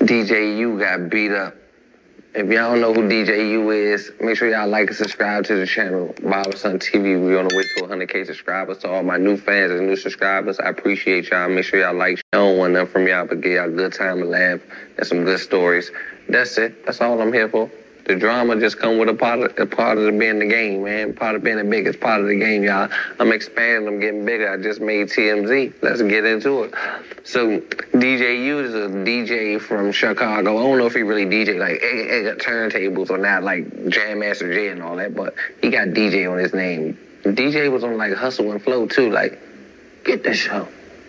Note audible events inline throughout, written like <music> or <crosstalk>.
DJ U got beat up. If y'all don't know who DJ U is, make sure y'all like and subscribe to the channel. Bob Son TV. We're on the way to 100k subscribers. To all my new fans and new subscribers, I appreciate y'all. Make sure y'all like. I don't want nothing from y'all, but give y'all a good time and laugh and some good stories. That's it. That's all I'm here for. The drama just come with a part of a part of being the game, man. Part of being the biggest part of the game, y'all. I'm expanding. I'm getting bigger. I just made TMZ. Let's get into it. So DJ U is a DJ from Chicago. I don't know if he really DJ like eh, eh, turntables or not, like Jam Master Jay and all that, but he got DJ on his name. DJ was on like Hustle and Flow too. Like, get the show.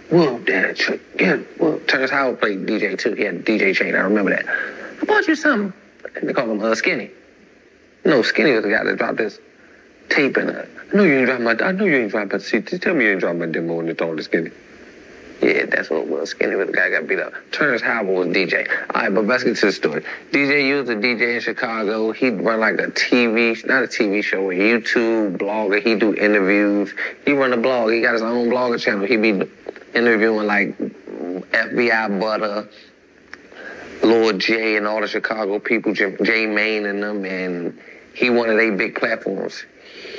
Whoa, that trick. Get whoa. Terrence Howard played DJ too. He had DJ chain. I remember that. I bought you something. And they call him uh, Skinny. No, Skinny was the guy that dropped this tape in it. I know you ain't dropped my. I know you ain't dropped my. See, tell me you ain't dropped my demo you told the Skinny. Yeah, that's what was. Skinny was the guy got beat up. Terrence Howard was DJ. All right, but let's get to the story. DJ used a DJ in Chicago. He run like a TV, not a TV show, a YouTube blogger. He do interviews. He run a blog. He got his own blogger channel. He be interviewing like FBG Butta, Lord J and all the Chicago people, J, J Main and them, and he one of their big platforms.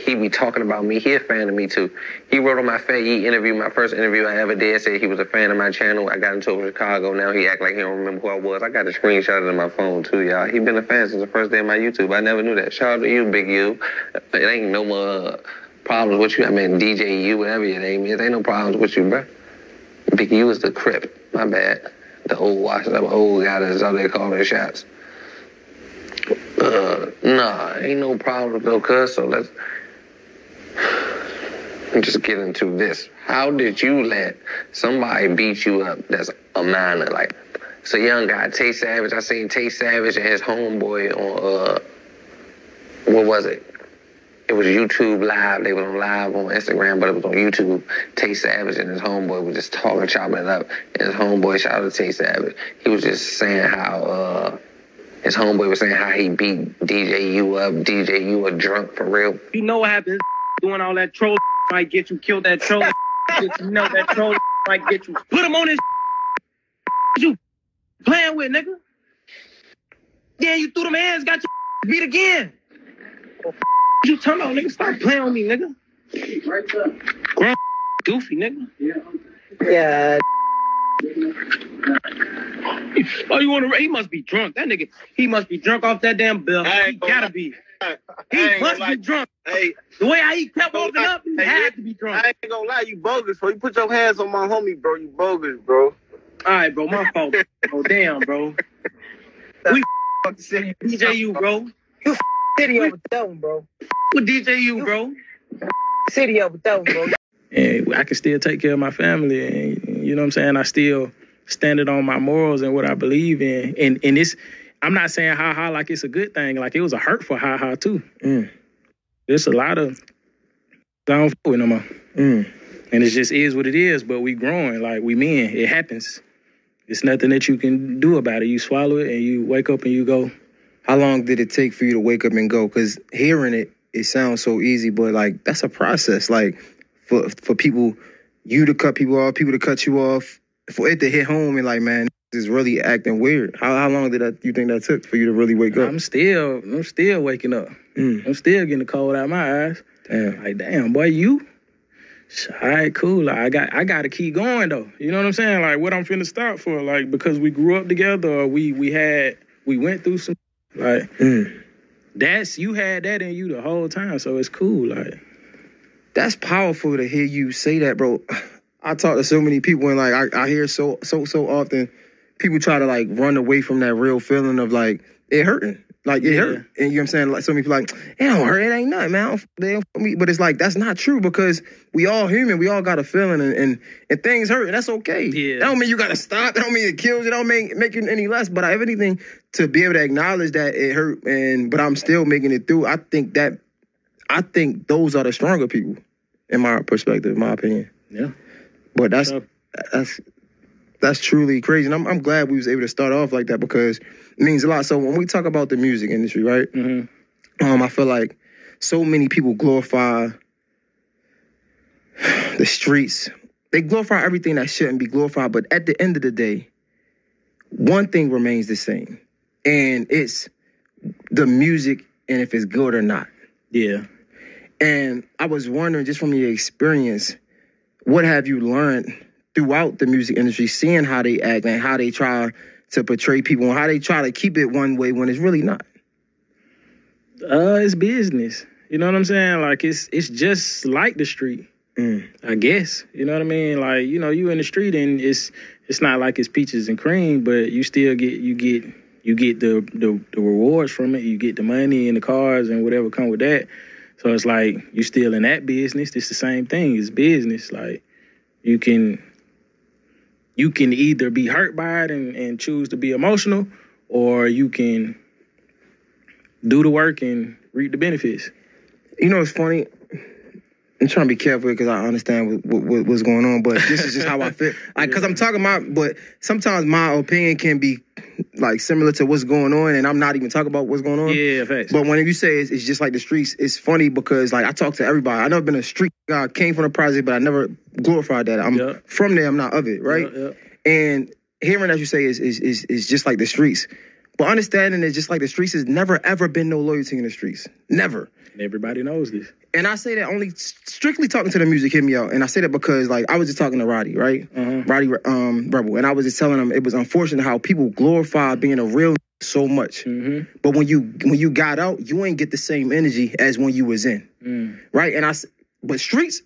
He be talking about me. He a fan of me too. He wrote on my He interview, my first interview I ever did, said he was a fan of my channel. I got into with Chicago. Now he act like he don't remember who I was. I got a screenshot of my phone too, y'all. He been a fan since the first day of my YouTube. I never knew that. Shout out to you, Big U. It ain't no more problems with you. I mean, DJ U, whatever your name is. Ain't no problems with you, bro. Big U is the crip. My bad. The old washed up old guy that's out there calling shots. Uh, nah, ain't no problem though, cuz. So let's <sighs> just get into this. How did you let somebody beat you up that's a minor? Like, it's a young guy, Tay Savage. I seen Tay Savage and his homeboy on, uh, what was it? It was YouTube Live. They were on live on Instagram, but it was on YouTube. Tay Savage and his homeboy was just talking, chopping it up. And his homeboy, shout out to Tay Savage, he was just saying how uh, his homeboy was saying how he beat DJ U up. DJ U a drunk for real. You know what happens? <laughs> Doing all that troll <laughs> might get you killed. That troll, <laughs> you know that troll might get you. Put him on his. You playing with nigga? Yeah, you threw them hands, got your beat again. you talking about, nigga? Stop playing with me, nigga. Right there. Grown goofy, nigga. Yeah. Yeah. Oh, you want to? He must be drunk. That nigga, he must be drunk off that damn bill. He gotta be. He must be drunk. Hey, The way how he kept walking up, he hey, had to be drunk. I ain't gonna lie, you bogus, bro. You put your hands on my homie, bro. You bogus, bro. All right, bro, my fault. <laughs> Oh damn, bro. We <laughs> Fuck the city. DJ U, bro. You <laughs> f city over them, bro. With DJ U, bro. City over them, bro. and I can still take care of my family. And you know what I'm saying? I still standing on my morals and what I believe in. And and it's I'm not saying ha ha like it's a good thing. Like it was a hurtful ha ha too. Mm. There's a lot of I don't fuck with no more. Mm. And it just is what it is. But we growing like we men. It happens. It's nothing that you can do about it. You swallow it and you wake up and you go. How long did it take for you to wake up and go? Because hearing it, it sounds so easy, but like that's a process. Like for for people, you to cut people off, people to cut you off, for it to hit home and like, man, this is really acting weird. How how long did that you think that took for you to really wake up? I'm still I'm still waking up. Mm. I'm still getting the cold out of my eyes. Damn. Like, damn, boy, you. All right, cool. I got I got to keep going though. You know what I'm saying? Like, what I'm finna stop for? Like, because we grew up together, or we we had we went through some. Like, Mm. that's you had that in you the whole time, so it's cool. Like, That's powerful to hear you say that, bro. <sighs> I talk to so many people and like I, I hear so so so often people try to like run away from that real feeling of like it hurting. Like it Yeah. hurt. And you know what I'm saying? Like so many people like, it don't hurt, it ain't nothing, man. I don't- They don't fuck me. But it's like that's not true because we all human, we all got a feeling and and, and things hurt, and that's okay. Yeah. That don't mean you gotta stop, that don't mean it kills, it don't make make it any less. But I have anything to be able to acknowledge that it hurt and but I'm still making it through. I think that I think those are the stronger people, in my perspective, in my opinion. yeah. But that's Sure. that's that's truly crazy, and I'm I'm glad we was able to start off like that because it means a lot. So when we talk about the music industry, right? hmm Um, I feel like so many people glorify the streets. They glorify everything that shouldn't be glorified. But at the end of the day, one thing remains the same, and it's the music and if it's good or not. Yeah. And I was wondering, just from your experience, what have you learned throughout the music industry, seeing how they act and how they try to portray people and how they try to keep it one way when it's really not? Uh, it's business. You know what I'm saying? Like it's it's just like the street. Mm. I guess. You know what I mean? Like, you know, you in the street and it's it's not like it's peaches and cream, but you still get you get you get the the, the rewards from it. You get the money and the cars and whatever come with that. So it's like you're still in that business. It's the same thing. It's business. Like you can you can either be hurt by it and, and choose to be emotional, or you can do the work and reap the benefits. You know, it's funny. I'm trying to be careful because I understand what, what, what's going on, but this is just how I feel. <laughs> Like, because I'm talking about, but sometimes my opinion can be like similar to what's going on, and I'm not even talking about what's going on. Yeah, facts. But when you say it's, it's just like the streets, it's funny because like I talk to everybody. I never been a street guy. I came from the project, but I never glorified that. I'm Yeah. from there. I'm not of it, right? Yeah, yeah. And hearing as you say is is is is just like the streets. But understanding is just like the streets has never ever been no loyalty in the streets. Never. And everybody knows this. And I say that only strictly talking to the music hit me out. And I say that because like I was just talking to Roddy, right? Uh-huh. Roddy um Rebel. And I was just telling him it was unfortunate how people glorify being a real so much. Mm-hmm. But when you when you got out, you ain't get the same energy as when you was in. Mm. Right? And I but streets,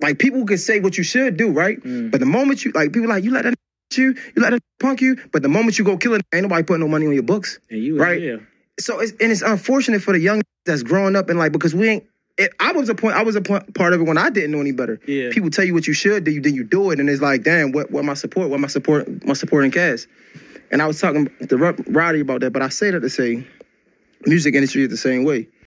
like people can say what you should do, right? Mm. But the moment you like people like you let that you, you let that punk you, but the moment you go kill it, ain't nobody putting no money on your books. And you Right. Yeah. So it's and it's unfortunate for the young that's growing up and like because we ain't. It, I was a point. I was a point, part of it when I didn't know any better. Yeah. People tell you what you should do, you then you do it, and it's like, damn, what what my support? What my support? My supporting cast. And I was talking to Ro- Roddy about that, but I say that to say, music industry is the same way.